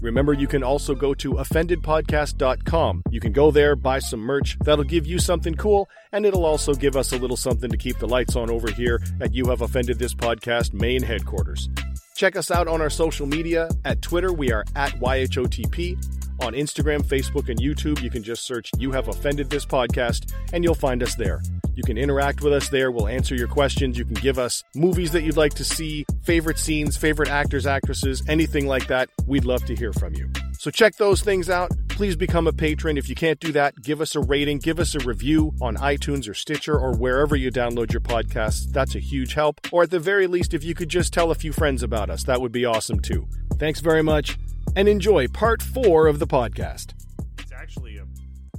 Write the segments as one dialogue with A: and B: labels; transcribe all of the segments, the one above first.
A: Remember, you can also go to offendedpodcast.com. You can go there, buy some merch. That'll give you something cool, and it'll also give us a little something to keep the lights on over here at You Have Offended This Podcast main headquarters. Check us out on our social media. At Twitter, we are at YHOTP. On Instagram, Facebook, and YouTube, you can just search You Have Offended This Podcast, and you'll find us there. You can interact with us there. We'll answer your questions. You can give us movies that you'd like to see, favorite scenes, favorite actors, actresses, anything like that. We'd love to hear from you. So check those things out. Please become a patron. If you can't do that, give us a rating, give us a review on iTunes or Stitcher or wherever you download your podcasts. That's a huge help. Or at the very least, if you could just tell a few friends about us, that would be awesome too. Thanks very much and enjoy part four of the podcast.
B: It's actually a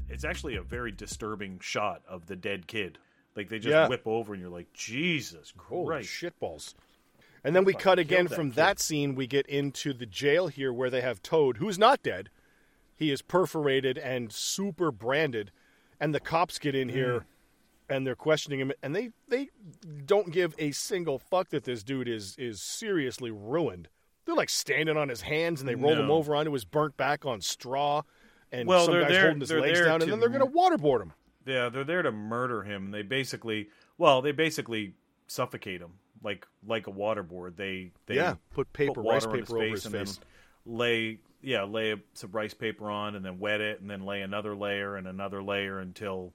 B: it's actually a very disturbing shot of the dead kid. Like they just
A: Yeah.
B: whip over and you're like, Jesus
A: Holy
B: Christ.
A: shitballs. And then we cut again
B: that
A: from
B: kid.
A: that scene. We get into the jail here where they have Toad, who's not dead. He is perforated and super branded. And the cops get in here mm. and they're questioning him. And they, they don't give a single fuck that this dude is, is seriously ruined. They're like standing on his hands and they roll him over onto his burnt back on straw. And
B: Well,
A: some guy's
B: there-
A: holding his legs down. And then they're going to waterboard him.
B: Yeah, they're there to murder him. They basically well, they basically suffocate him like like a waterboard. They they
A: Yeah, put paper, rice
B: water on
A: paper over his
B: and
A: face.
B: then lay yeah, lay some rice paper on and then wet it and then lay another layer and another layer until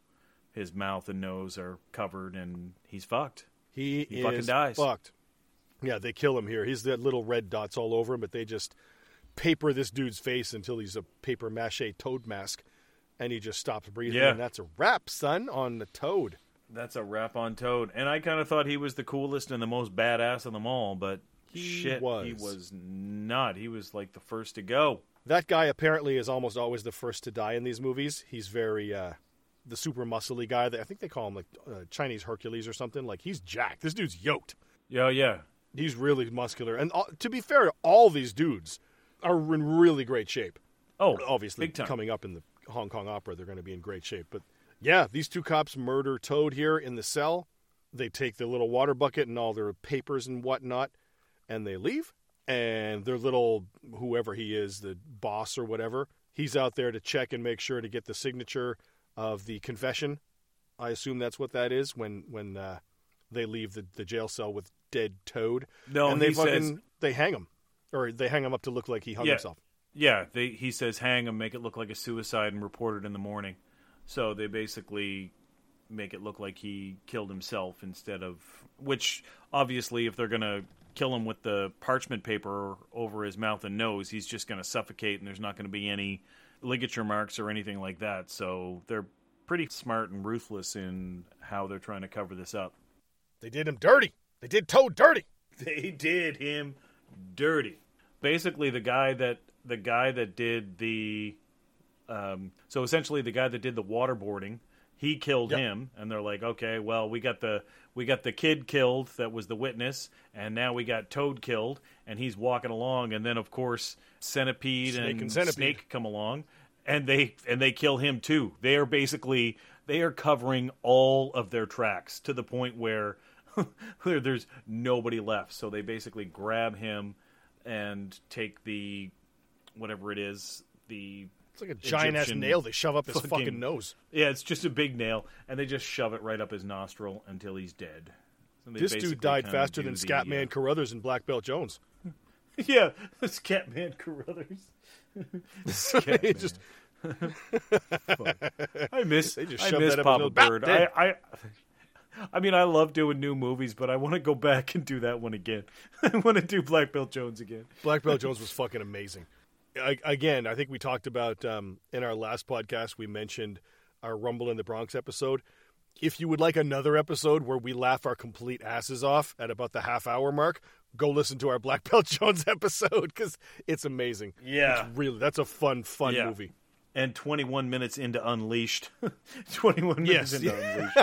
B: his mouth and nose are covered and he's fucked.
A: He,
B: He
A: is
B: fucking dies.
A: fucked. Yeah, they kill him here. He's got little red dots all over him, but they just paper this dude's face until he's a paper mache toad mask, and he just stops breathing.
B: Yeah.
A: And that's a wrap, son, on the toad.
B: That's a rap on Toad. And I kind of thought he was the coolest and the most badass of them all, but
A: He
B: shit,
A: was.
B: he was not. He was like the first to go.
A: That guy apparently is almost always the first to die in these movies. He's very uh, the super muscly guy. That I think they call him like uh, Chinese Hercules or something. Like he's jacked. This dude's yoked.
B: Yeah, yeah.
A: He's really muscular. And uh, to be fair, all these dudes are in really great shape.
B: Oh,
A: obviously
B: big time.
A: coming up in the Hong Kong opera, they're going to be in great shape. But yeah, these two cops murder Toad here in the cell. They take the little water bucket and all their papers and whatnot, and they leave. And their little whoever he is, the boss or whatever, he's out there to check and make sure to get the signature of the confession. I assume that's what that is when when uh, they leave the, the jail cell with dead Toad.
B: No,
A: and they
B: he
A: fucking
B: says-
A: they hang him, or they hang him up to look like he hung
B: Yeah.
A: himself.
B: Yeah, they, he says hang him, make it look like a suicide, and report it in the morning. So they basically make it look like he killed himself instead of which obviously if they're gonna kill him with the parchment paper over his mouth and nose, he's just gonna suffocate, and there's not gonna be any ligature marks or anything like that. So they're pretty smart and ruthless in how they're trying to cover this up.
A: They did him dirty. They did Toad dirty.
B: They did him dirty. Basically, the guy that the guy that did the um, so essentially the guy that did the waterboarding, he killed
A: Yep.
B: him, and they're like, okay, well, we got the we got the kid killed that was the witness, and now we got Toad killed, and he's walking along, and then of course Centipede
A: Snake
B: and,
A: and Centipede.
B: Snake come along, and they and they kill him too. They are basically they are covering all of their tracks to the point where there's nobody left. So they basically grab him and take the whatever it is, the
A: It's like a giant ass nail they shove up his
B: fucking-
A: fucking nose.
B: yeah, it's just a big nail, and they just shove it right up his nostril until he's dead. So
A: This dude died faster than
B: the,
A: Scatman
B: uh,
A: Carruthers and Black Belt Jones.
B: yeah, Scatman Carruthers. Scatman.
A: just
B: I miss.
A: They just
B: I miss
A: that up his
B: Papa Bird. I. I, I mean, I love doing new movies, but I want to go back and do that one again. I want to do Black Belt Jones again.
A: Black Belt Jones was fucking amazing. I, again, I think we talked about um, in our last podcast. We mentioned our Rumble in the Bronx episode. If you would like another episode where we laugh our complete asses off at about the half hour mark, go listen to our Black Belt Jones episode because it's amazing.
B: Yeah.
A: It's really that's a fun, fun
B: Yeah.
A: movie.
B: And 21 minutes into Unleashed. 21 minutes
A: Yes.
B: into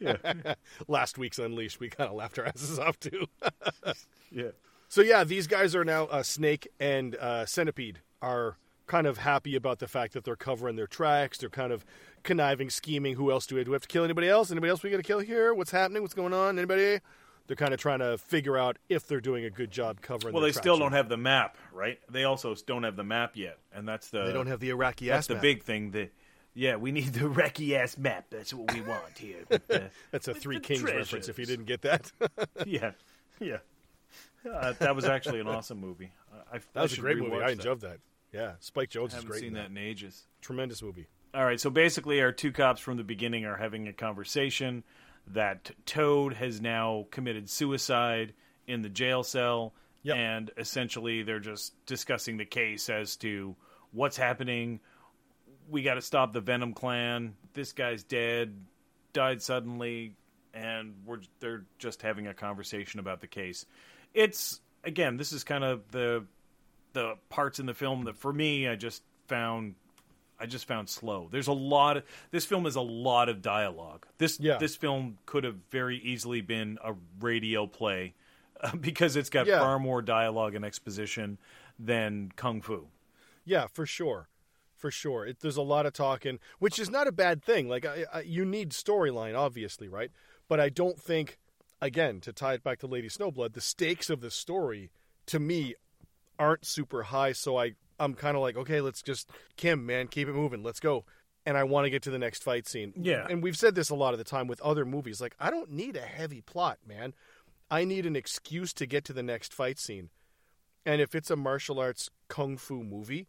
B: Unleashed.
A: Last week's Unleashed, we kind of laughed our asses off too.
B: Yeah.
A: So yeah, these guys are now uh, Snake and uh, Centipede are kind of happy about the fact that they're covering their tracks. They're kind of conniving, scheming. Who else do we have? Do we have to kill anybody else? Anybody else we got to kill here? What's happening? What's going on? Anybody? They're kind of trying to figure out if they're doing a good job covering.
B: Well, they still don't have the map, right? They also don't have the map yet, and that's the
A: They don't have the Iraqi
B: that's
A: ass
B: the
A: map.
B: big thing. That yeah, we need the Iraqi ass map. That's what we want here. The-
A: That's a Three Kings reference. If you didn't get that, that
B: yeah, yeah. Uh, that was actually an awesome movie. I, I, that
A: was a great movie. I enjoyed that. Yeah, Spike Jonze
B: I
A: is great.
B: seen
A: in
B: that in ages.
A: Tremendous movie.
B: All right, so basically, our two cops from the beginning are having a conversation that Toad has now committed suicide in the jail cell,
A: Yep.
B: and essentially they're just discussing the case as to what's happening. We got to stop the Venom clan. This guy's dead, died suddenly, and we're they're just having a conversation about the case. It's again, this is kind of the the parts in the film that for me I just found I just found slow. There's a lot of this film is a lot of dialogue. This
A: Yeah.
B: this film could have very easily been a radio play uh, because it's got
A: Yeah.
B: far more dialogue and exposition than Kung Fu.
A: Yeah, for sure, for sure. It, there's a lot of talking, which is not a bad thing. Like I, I, you need storyline, obviously, right? But I don't think, again, to tie it back to Lady Snowblood, the stakes of the story to me aren't super high. So I, I'm kind of like, okay, let's just Kim, man, keep it moving, let's go. And I want to get to the next fight scene.
B: Yeah.
A: And we've said this a lot of the time with other movies. Like, I don't need a heavy plot, man. I need an excuse to get to the next fight scene. And if it's a martial arts kung fu movie,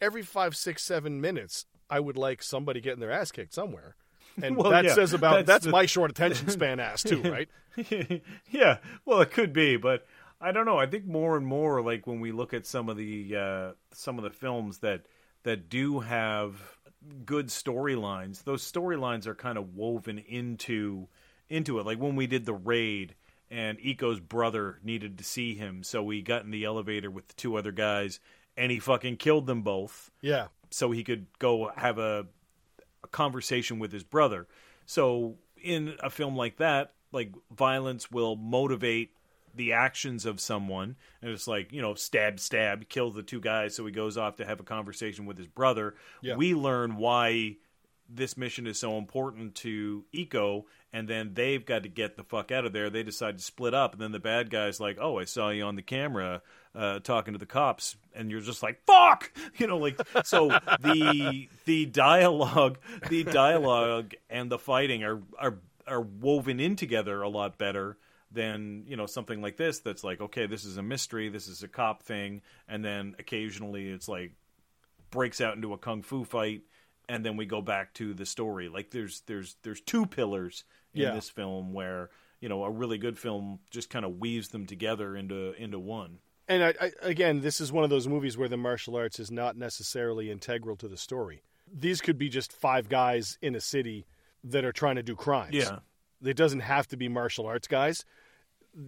A: every five, six, seven minutes, I would like somebody getting their ass kicked somewhere. And
B: Well,
A: that
B: yeah,
A: says about
B: that's
A: that's,
B: the-
A: my short attention span ass too, right?
B: yeah, well, it could be, but I don't know. I think more and more, like when we look at some of the uh, some of the films that that do have good storylines, those storylines are kind of woven into into it. Like when we did the raid, and Iko's brother needed to see him, so he got in the elevator with the two other guys, and he fucking killed them both
A: Yeah.
B: so he could go have a, a conversation with his brother. So in a film like that, like violence will motivate the actions of someone, and it's like you know, stab, stab, kill the two guys. So he goes off to have a conversation with his brother.
A: Yeah.
B: We learn why this mission is so important to Iko, and then they've got to get the fuck out of there. They decide to split up, and then the bad guy's like, "Oh, I saw you on the camera uh, talking to the cops," and you're just like, "Fuck!" You know, like so the the dialogue, the dialogue, and the fighting are are are woven in together a lot better than you know something like this. That's like, okay, this is a mystery, this is a cop thing, and then occasionally it's like breaks out into a kung fu fight and then we go back to the story like there's there's there's two pillars in
A: Yeah.
B: this film where you know a really good film just kind of weaves them together into into one
A: And I, I, again, this is one of those movies where the martial arts is not necessarily integral to the story. These could be just five guys in a city that are trying to do crimes.
B: Yeah.
A: It doesn't have to be martial arts guys.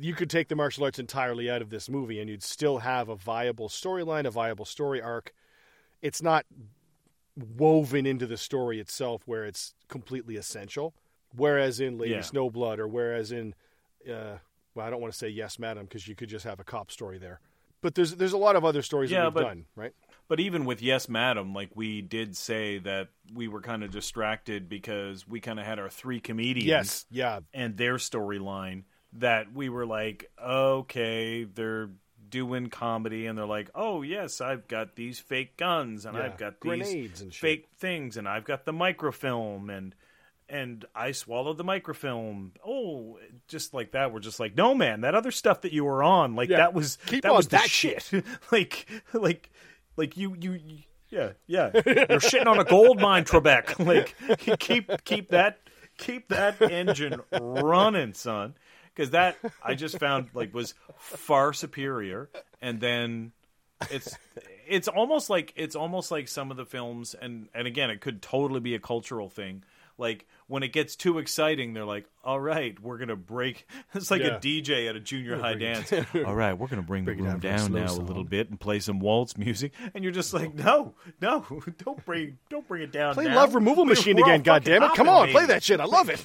A: You could take the martial arts entirely out of this movie and you'd still have a viable storyline, a viable story arc. It's not woven into the story itself where it's completely essential. Whereas in Lady
B: Yeah.
A: Snowblood or whereas in, uh, well, I don't want to say Yes, Madam because you could just have a cop story there. But there's there's a lot of other stories
B: Yeah,
A: that we've
B: but-
A: done, right?
B: but even with yes madam like we did say that we were kind of distracted because we kind of had our three comedians
A: Yes, yeah,
B: and their storyline that we were like, okay, they're doing comedy and they're like, oh yes, I've got these fake guns and
A: Yeah,
B: I've got these
A: and shit.
B: fake things and I've got the microfilm and and I swallowed the microfilm. Oh, just like that. We're just like, no, man, that other stuff that you were on, like
A: Yeah,
B: that was
A: keep
B: that was
A: that
B: shit. like, like, like you, you, you yeah, yeah. You're shitting on a gold mine, Trebek. Like, keep keep that keep that engine running, son. Because that I just found like was far superior, and then it's it's almost like it's almost like some of the films, and and again, it could totally be a cultural thing. Like when it gets too exciting, they're like, "All right, we're gonna break." It's like
A: Yeah.
B: a DJ at a junior high
A: bring it
B: dance. All right, we're gonna bring,
A: Bring
B: the room
A: down
B: down now
A: song.
B: a little bit and play some waltz music, and you're just like, "No, no, don't bring, don't bring it down."
A: Play
B: now.
A: Love Removal Machine again, God damn it! Come on, play that shit. I love it.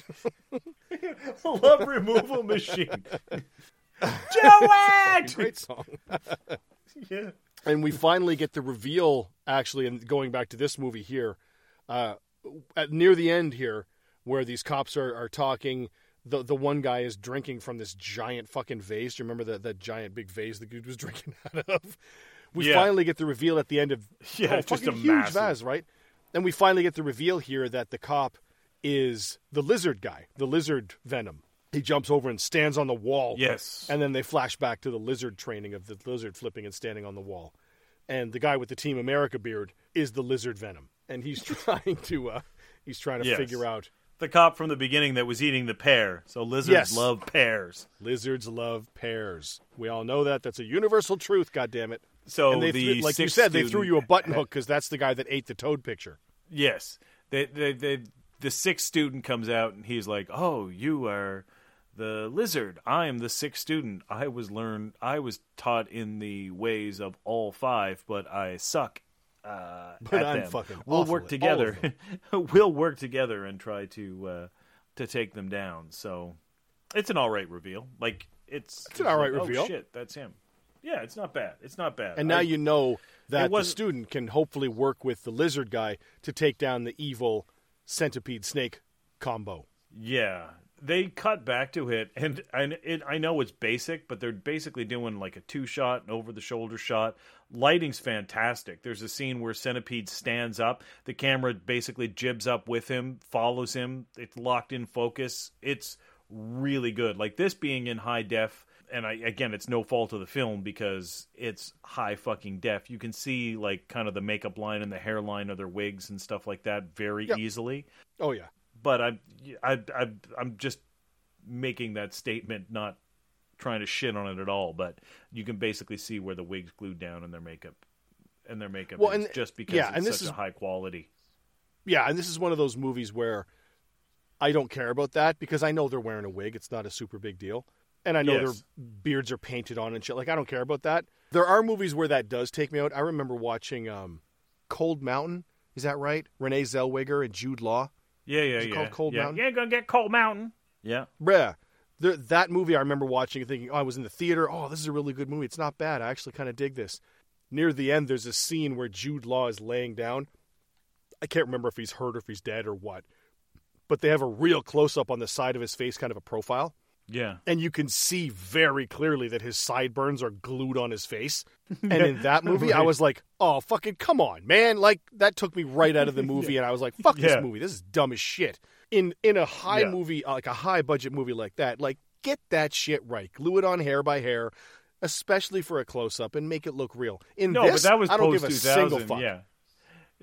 B: Love removal machine. Joette.
A: Great song.
B: yeah.
A: and we finally get the reveal actually and going back to this movie here uh, at near the end here where these cops are, are talking the the one guy is drinking from this giant fucking vase. Do you remember that, that giant big vase the dude was drinking out of? We
B: Yeah.
A: finally get the reveal at the end of
B: Yeah,
A: oh,
B: it's just a
A: huge
B: massive-
A: vase, right? And we finally get the reveal here that the cop is the lizard guy, the lizard venom. He jumps over and stands on the wall.
B: Yes.
A: And then they flash back to the lizard training of the lizard flipping and standing on the wall. And the guy with the Team America beard is the lizard venom. And he's trying to uh he's trying to
B: Yes.
A: figure out
B: the cop from the beginning that was eating the pear. So lizards
A: Yes.
B: love pears.
A: lizards love pears. We all know that. That's a universal truth, God damn it.
B: So
A: and they
B: the
A: like you said, they threw you a button hook because that's the guy that ate the toad picture.
B: Yes, they, they, they, the sixth student comes out and he's like, "Oh, you are the lizard. I am the sixth student. I was learned. I was taught in the ways of all five, but I suck." Uh,
A: But
B: at
A: I'm
B: them.
A: fucking
B: We'll work together. we'll work together and try to uh, to take them down. So it's an all right reveal. Like it's
A: It's an all right
B: like,
A: reveal.
B: Oh shit, that's him. Yeah, it's not bad. It's not bad.
A: And now
B: I-
A: you know that the student can hopefully work with the lizard guy to take down the evil centipede snake combo.
B: Yeah, they cut back to it, and and it, I know it's basic, but they're basically doing like a two shot, an over the shoulder shot. Lighting's fantastic. There's a scene where Centipede stands up. The camera basically jibs up with him, follows him. It's locked in focus. It's really good. Like this being in high def, and I again, it's no fault of the film because it's high fucking def. You can see like kind of the makeup line and the hairline of their wigs and stuff like that very
A: Yep.
B: easily
A: Oh yeah.
B: but I, I, I, I'm just making that statement, not trying to shit on it at all. But you can basically see where the wigs glued down and their makeup, and their makeup
A: Well, and-
B: just because
A: yeah,
B: it's
A: and this
B: such
A: is-
B: a high quality.
A: Yeah, and this is one of those movies where I don't care about that because I know they're wearing a wig. It's not a super big deal. And I know
B: Yes.
A: their beards are painted on and shit. Like I don't care about that. There are movies where that does take me out. I remember watching um, Cold Mountain. Is that right? Renee Zellweger and Jude Law.
B: Yeah, yeah,
A: Is it
B: yeah.
A: called Cold
B: yeah.
A: Mountain?
B: You ain't gonna get Cold Mountain. Yeah,
A: Bruh. There, that movie I remember watching and thinking, oh, I was in the theater. Oh, this is a really good movie. It's not bad. I actually kind of dig this. Near the end, there's a scene where Jude Law is laying down. I can't remember if he's hurt or if he's dead or what. But they have a real close up on the side of his face, kind of a profile.
B: Yeah.
A: And you can see very clearly that his sideburns are glued on his face. And in that movie, I was like, oh, fucking come on, man. Like, that took me right out of the movie. And I was like, fuck
B: Yeah.
A: this movie. This is dumb as shit. In, in a high
B: Yeah.
A: movie, uh, like a high budget movie like that, like, get that shit right. Glue it on hair by hair, especially for a close up, and make it look real. In
B: No,
A: this,
B: but that was
A: I don't give a single fuck.
B: Yeah.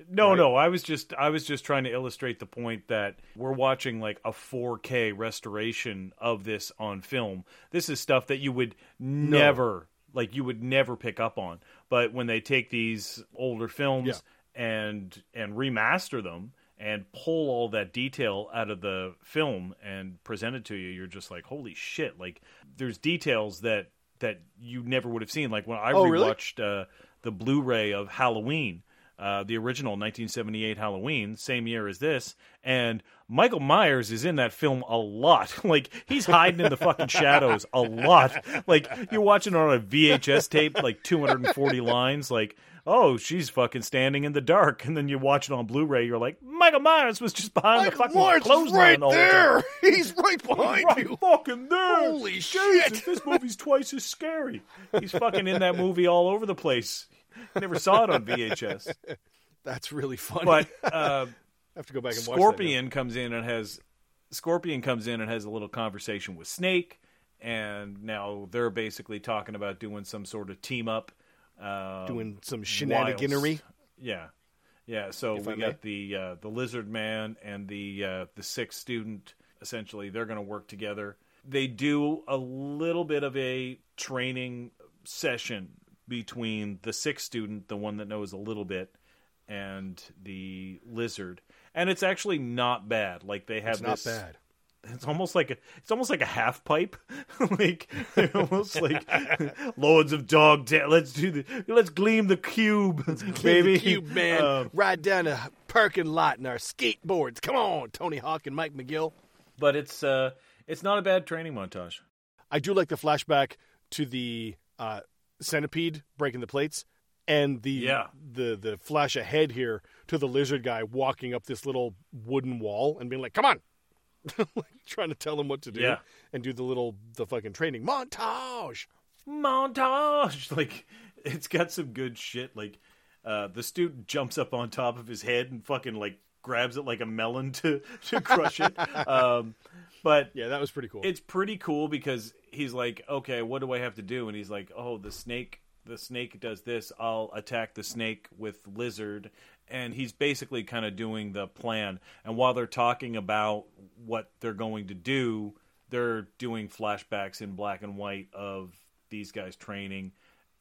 B: No,
A: Right?
B: no. I was just I was just trying to illustrate the point that we're watching like a 4K restoration of this on film. This is stuff that you would never like you would never pick up on. But when they take these older films and and remaster them and pull all that detail out of the film and present it to you, you're just like, holy shit! Like there's details that that you never would have seen. Like when I
A: Oh, really?
B: rewatched uh, the Blu-ray of Halloween, uh, the original 1978 Halloween, same year as this, and Michael Myers is in that film a lot. like he's hiding in the fucking shadows a lot. Like you're watching on a VHS tape, like 240 lines, like. Oh, she's fucking standing in the dark, and then you watch it on Blu-ray. You're like, Michael Myers was just behind the fucking
A: Myers
B: clothesline
A: right
B: all the
A: there. He's right behind
B: right
A: you.
B: fucking there.
A: Holy
B: Jesus,
A: shit.
B: This movie's twice as scary. He's fucking in that movie all over the place. Never saw it on VHS.
A: That's really funny.
B: But uh,
A: I have to go back and watch.
B: Scorpion comes in and has Scorpion comes in and has a little conversation with Snake, and now they're basically talking about doing some sort of team up. Um,
A: doing some shenaniganery.
B: whilst- Yeah, yeah. So
A: If
B: we got the uh, the lizard man and the uh, the sixth student. Essentially, they're going to work together. They do a little bit of a training session between the sixth student, the one that knows a little bit, and the lizard. And it's actually not bad. Like they have
A: It's not
B: this
A: bad.
B: it's almost like a it's almost like a half pipe like almost like lords of Dogtown let's do the let's gleam the cube baby
A: Cube man,
B: Um,
A: ride down a parking lot in our skateboards. Come on, Tony Hawk and Mike McGill.
B: but it's uh it's not a bad training montage
A: I do like the flashback to the uh, centipede breaking the plates, and the
B: Yeah.
A: the the flash ahead here to the lizard guy walking up this little wooden wall and being like, "Come on," like trying to tell him what to do,
B: Yeah.
A: and do the little the fucking training montage.
B: montage like it's got some good shit like uh the student jumps up on top of his head and fucking like grabs it like a melon to to crush it um but
A: Yeah, that was pretty cool.
B: it's pretty cool because he's like, okay, what do I have to do? And he's like, oh, the snake, the snake does this. I'll attack the snake with lizard, and he's basically kind of doing the plan. And while they're talking about what they're going to do, they're doing flashbacks in black and white of these guys training,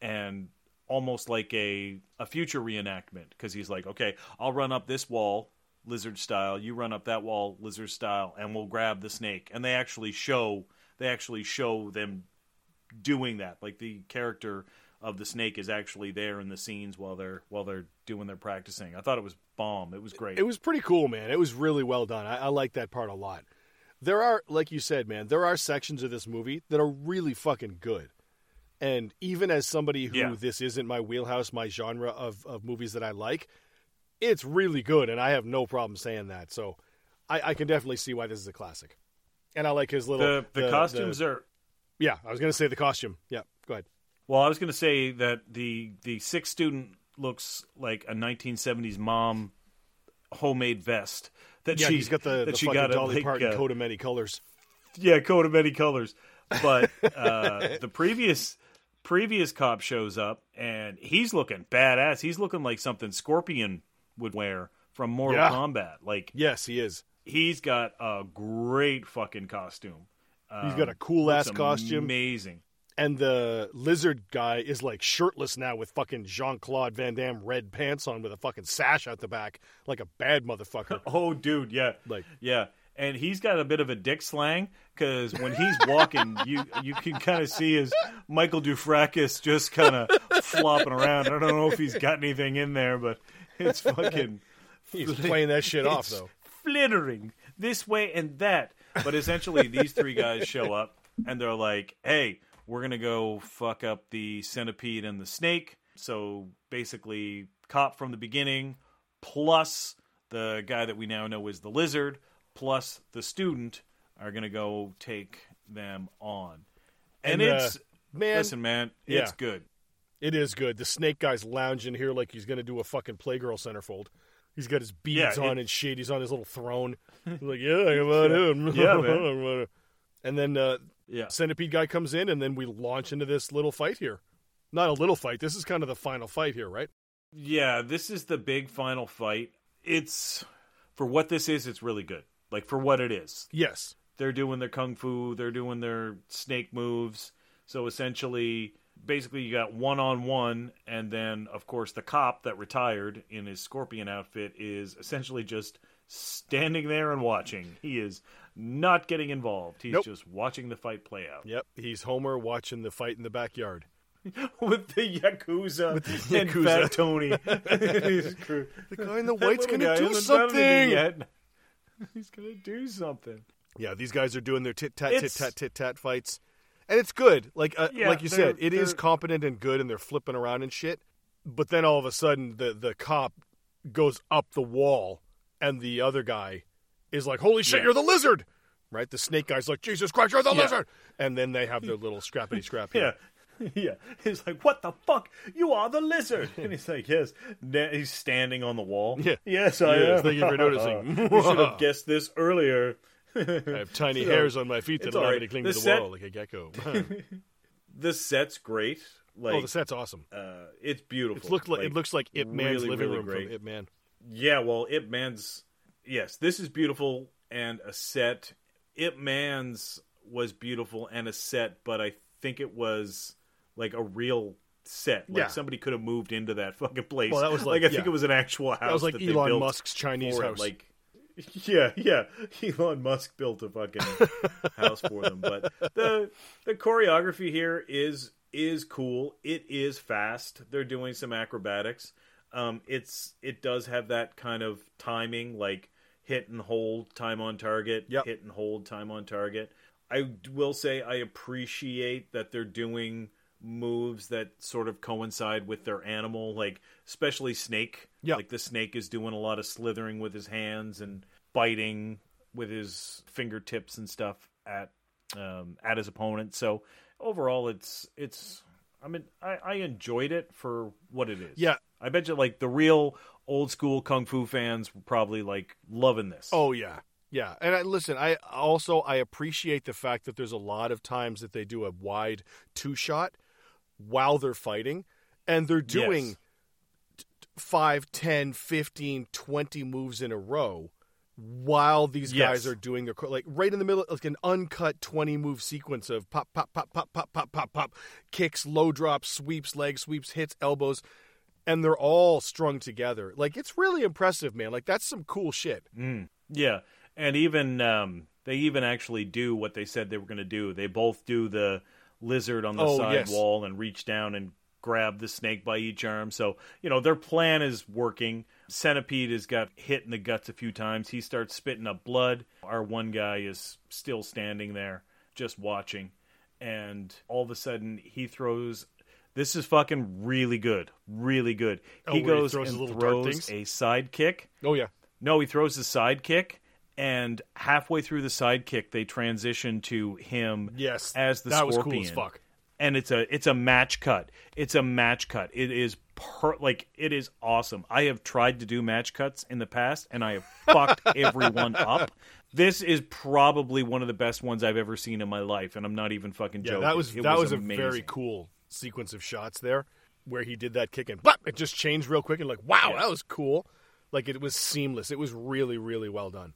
B: and almost like a a future reenactment because he's like, okay, I'll run up this wall lizard style, you run up that wall lizard style, and we'll grab the snake. And they actually show they actually show them doing that. Like the character of the snake is actually there in the scenes while they're while they're doing their practicing. I thought it was bomb. It was great.
A: It was pretty cool, man. It was really well done. I, I like that part a lot. There are, like you said, man, there are sections of this movie that are really fucking good. And even as somebody who
B: Yeah.
A: this isn't my wheelhouse, my genre of, of movies that I like, it's really good, and I have no problem saying that. So I, I can definitely see why this is a classic. And I like his little
B: the the, costumes are
A: Yeah, I was gonna say the costume. Yeah, go ahead.
B: Well, I was going to say that the the sixth student looks like a 1970s mom homemade vest that
A: Yeah,
B: she
A: he's got the,
B: that
A: the
B: she got
A: Dolly
B: like,
A: Parton
B: uh,
A: coat of many colors.
B: yeah, coat of many colors. But uh, the previous previous cop shows up and he's looking badass. He's looking like something Scorpion would wear from Mortal
A: Yeah.
B: Kombat. Like
A: Yes, he is.
B: He's got a great fucking costume.
A: He's got a um, cool ass costume.
B: amazing.
A: and the lizard guy is like shirtless now with fucking Jean Claude Van Damme red pants on with a fucking sash out the back, like a bad motherfucker.
B: Oh, dude, yeah,
A: Like-
B: yeah, and he's got a bit of a dick slang because when he's walking, you you can kind of see his Michael Dukakis just kind of flopping around. I don't know if he's got anything in there, but it's fucking
A: He's playing that shit off though.
B: Flittering this way and that. But essentially, these three guys show up and they're like, "Hey, we're gonna go fuck up the centipede and the snake." So basically, cop from the beginning, plus the guy that we now know is the lizard, plus the student are gonna go take them on. And,
A: And, uh,
B: it's
A: man,
B: listen, man,
A: yeah.
B: it's good.
A: It is good. The snake guy's lounging here like he's gonna do a fucking Playgirl centerfold. He's got his beads
B: Yeah,
A: on
B: it-
A: and shit. He's on his little throne. He's like, yeah, come on in.
B: Yeah, man.
A: And then uh,
B: Yeah.
A: Centipede guy comes in, and then we launch into this little fight here. Not a little fight. This is kind of the final fight here, right?
B: Yeah, this is the big final fight. It's for what this is, it's really good. Like for what it is.
A: Yes.
B: They're doing their kung fu, they're doing their snake moves. So essentially basically you got one on one and then of course the cop that retired in his scorpion outfit is essentially just standing there and watching. He is not getting involved. He's
A: Nope.
B: just watching the fight play out.
A: Yep. He's Homer watching the fight in the backyard.
B: With the Yakuza,
A: the
B: and
A: Yakuza.
B: Fat Tony.
A: The guy in the white's gonna do
B: hasn't done anything
A: something.
B: yet. He's gonna do something.
A: Yeah, these guys are doing their tit tat tit tat tit tat fights, and it's good. Like uh,
B: Yeah,
A: like you said, it is competent and good, and they're flipping around and shit. But then all of a sudden, the the cop goes up the wall, and the other guy is like, "Holy shit,
B: Yeah.
A: you're the lizard!" Right? The snake guy's like, "Jesus Christ, you're the
B: Yeah.
A: lizard!" And then they have their little scrappity scrap.
B: Yeah. Yeah, he's like, "What the fuck? You are the lizard!" And he's like, "Yes." Na- He's standing on the wall.
A: Yeah.
B: Yes, I
A: Yes,
B: am.
A: thank you for noticing.
B: you should have guessed this earlier.
A: I have tiny
B: So,
A: hairs on my feet that allow
B: all
A: me to cling
B: The
A: to the
B: set-
A: wall like a gecko.
B: The set's great. Like,
A: oh, the set's awesome.
B: uh, it's beautiful.
A: It looked like, it looks like Ip Man's
B: really,
A: living
B: really
A: room
B: great.
A: from Ip Man.
B: Yeah, well, Ip Man's yes, this is beautiful and a set. Ip Man's was beautiful and a set, but I think it was like a real set. Like
A: Yeah.
B: somebody could have moved into that fucking place.
A: Well, that was like-
B: I think it was an actual house.
A: That was like
B: they
A: Elon Musk's Chinese
B: for it.
A: house.
B: Like, yeah, yeah. Elon Musk built a fucking house for them. But the the choreography here is is cool. It is fast. They're doing some acrobatics. Um, it's it does have that kind of timing, like hit and hold, time on target,
A: Yep.
B: hit and hold, time on target. I will say I appreciate that they're doing moves that sort of coincide with their animal, like especially Snake.
A: Yep.
B: Like the snake is doing a lot of slithering with his hands and biting with his fingertips and stuff at um, at his opponent. So overall, it's it's. I mean, I, I enjoyed it for what it is.
A: Yeah.
B: I bet you, like the real old school kung fu fans, were probably like loving this.
A: Oh yeah, yeah. And I, listen, I also I appreciate the fact that there's a lot of times that they do a wide two shot while they're fighting, and they're doing
B: Yes.
A: t- t- five, ten, fifteen, twenty moves in a row while these guys
B: Yes.
A: are doing their like right in the middle like an uncut 20 move sequence of pop pop pop pop pop pop pop pop kicks low drops sweeps leg sweeps hits elbows and they're all strung together like it's really impressive man like that's some cool shit
B: Yeah, and even um, they even actually do what they said they were going to do. They both do the lizard on the
A: Oh,
B: side
A: yes.
B: wall and reach down and grab the snake by each arm. So you know their plan is working. Centipede has got hit in the guts a few times. He starts spitting up blood. Our one guy is still standing there, just watching, and all of a sudden he throws. This is fucking really good, really good.
A: Oh,
B: he
A: where he
B: goes
A: throws
B: and throws a side kick.
A: oh yeah
B: No, he throws the side kick, and halfway through the sidekick they transition to him
A: Yes,
B: as the
A: that was
B: scorpion.
A: cool as fuck.
B: And it's a it's a match cut. It's a match cut. It is per like it is awesome. I have tried to do match cuts in the past, and I have fucked everyone up. This is probably one of the best ones I've ever seen in my life, and I'm not even fucking
A: Yeah,
B: joking.
A: that was
B: It
A: that was,
B: amazing.
A: a very cool sequence of shots there, where he did that kick and but it just changed real quick and like, wow,
B: Yeah.
A: that was cool. Like it was seamless. It was really, really well done.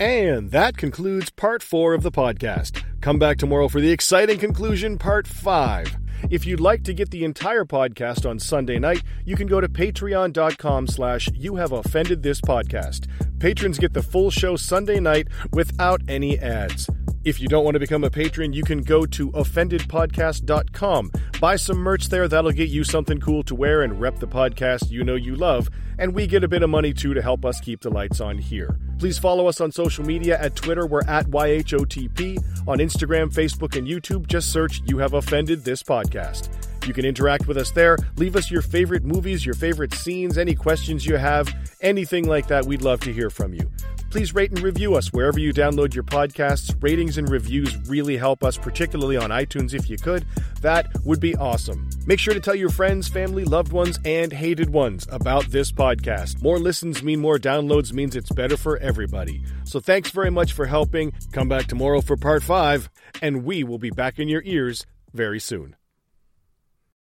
A: And that concludes part four of the podcast. Come back tomorrow for the exciting conclusion, part five. If you'd like to get the entire podcast on Sunday night, you can go to patreon.com slash you have offended this podcast. Patrons get the full show Sunday night without any ads. If you don't want to become a patron, you can go to offendedpodcast.com. Buy some merch there. That'll get you something cool to wear and rep the podcast you know you love. And we get a bit of money too to help us keep the lights on here. Please follow us on social media at Twitter, we're at YHOTP. On Instagram, Facebook, and YouTube, just search You Have Offended This Podcast. You can interact with us there. Leave us your favorite movies, your favorite scenes, any questions you have, anything like that. We'd love to hear from you. Please rate and review us wherever you download your podcasts. Ratings and reviews really help us, particularly on iTunes if you could. That would be awesome. Make sure to tell your friends, family, loved ones, and hated ones about this podcast. More listens mean more downloads means it's better for everybody. So thanks very much for helping. Come back tomorrow for part five, and we will be back in your ears very soon.